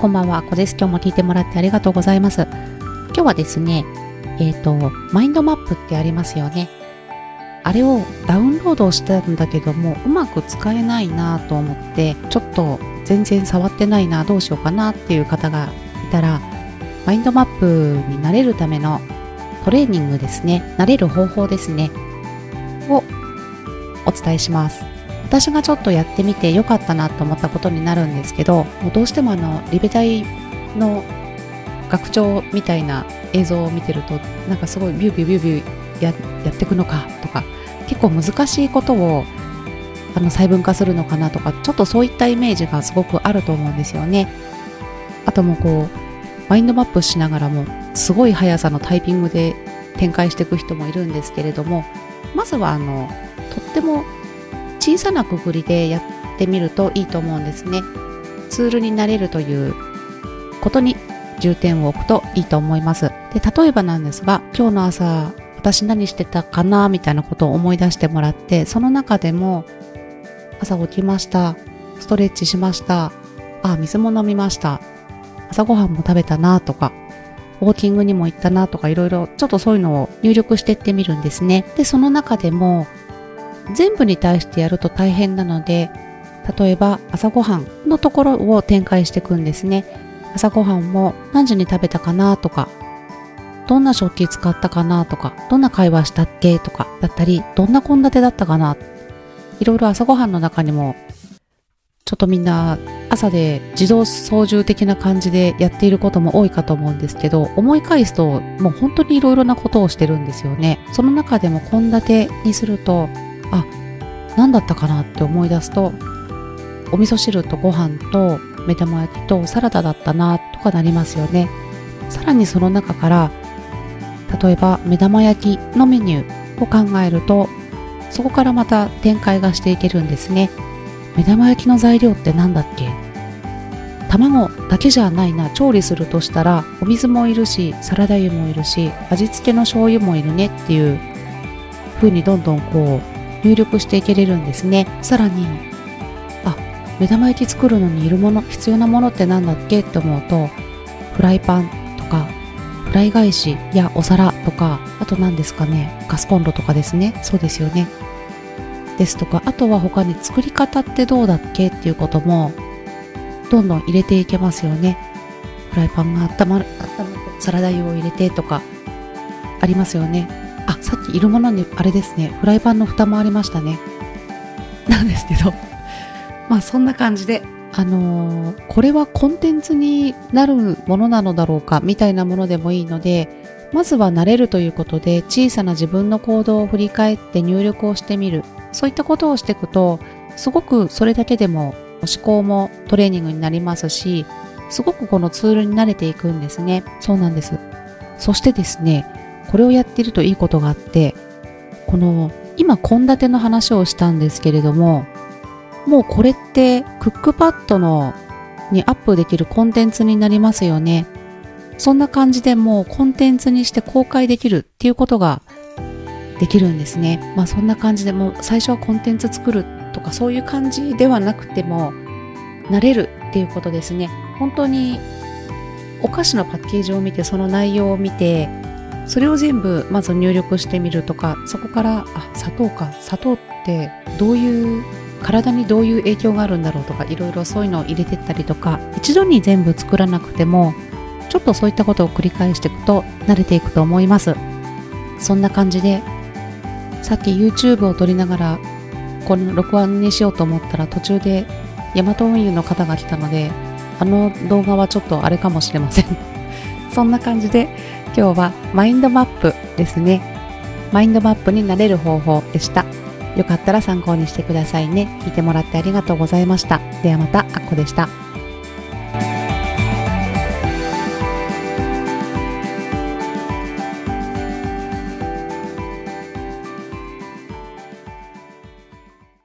こんばんは、こです。今日も聞いてもらってありがとうございます。今日はですね、えっ、ー、と、マインドマップってありますよね。あれをダウンロードしたんだけども、うまく使えないなと思って、ちょっと全然触ってないな、どうしようかなっていう方がいたら、マインドマップになれるためのトレーニングですね、慣れる方法ですね、をお伝えします。私がちょっとやってみてよかったなと思ったことになるんですけどもうどうしてもあのリベ大の学長みたいな映像を見てるとなんかすごいビュービュービュービューややっていくのかとか結構難しいことをあの細分化するのかなとかちょっとそういったイメージがすごくあると思うんですよね。あともこうマインドマップしながらもすごい速さのタイピングで展開していく人もいるんですけれどもまずはあのとっても小さなくくりでやってみるといいと思うんですね。ツールになれるということに重点を置くといいと思います。で、例えばなんですが、今日の朝、私何してたかなみたいなことを思い出してもらって、その中でも、朝起きました。ストレッチしました。あ、水も飲みました。朝ごはんも食べたなとか、ウォーキングにも行ったなとかいろいろちょっとそういうのを入力していってみるんですね。で、その中でも全部に対してやると大変なので、例えば朝ごはんのところを展開していくんですね。朝ごはんも何時に食べたかなとか、どんな食器使ったかなとか、どんな会話したっけとかだったり、どんな献立だったかな。いろいろ朝ごはんの中にも、ちょっとみんな朝で自動操縦的な感じでやっていることも多いかと思うんですけど、思い返すともう本当にいろいろなことをしてるんですよね。その中でも献立にすると、あ何だったかなって思い出すとお味噌汁とご飯と目玉焼きとサラダだったなとかなりますよね。さらにその中から例えば目玉焼きのメニューを考えるとそこからまた展開がしていけるんですね。目玉焼きの材料って何だっけ？卵だけじゃないな調理するとしたらお水もいるしサラダ油もいるし味付けの醤油もいるねっていう風にどんどんこう入力していけれるんですね。さらにあ目玉焼き作るのにいるもの必要なものって何だっけって思うとフライパンとかフライ返しやお皿とかあと何ですかねガスコンロとかですね。そうですよね。ですとかあとは他に作り方ってどうだっけっていうこともどんどん入れていけますよね。フライパンが温まる温まってサラダ油を入れてとかありますよね。さっきいるものにあれですねフライパンの蓋もありましたね。なんですけど。まあそんな感じで。あのー、これはコンテンツになるものなのだろうかみたいなものでもいいのでまずは慣れるということで小さな自分の行動を振り返って入力をしてみる。そういったことをしていくとすごくそれだけでも思考もトレーニングになりますしすごくこのツールに慣れていくんですね。そうなんです。そしてですねこれをやっているといいことがあってこの今献立の話をしたんですけれどももうこれってクックパッドのにアップできるコンテンツになりますよね。そんな感じでもうコンテンツにして公開できるっていうことができるんですね。まあそんな感じでもう最初はコンテンツ作るとかそういう感じではなくても慣れるっていうことですね。本当にお菓子のパッケージを見てその内容を見てそれを全部まず入力してみるとかそこからあ砂糖か。砂糖ってどういう体にどういう影響があるんだろうとかいろいろそういうのを入れてったりとか一度に全部作らなくてもちょっとそういったことを繰り返していくと慣れていくと思います。そんな感じでさっき YouTube を撮りながらこの録音にしようと思ったら途中でヤマト運輸の方が来たのであの動画はちょっとあれかもしれません。そんな感じで今日はマインドマップですね。マインドマップになれる方法でした。よかったら参考にしてくださいね。聞いてもらってありがとうございました。ではまた、あっこでした。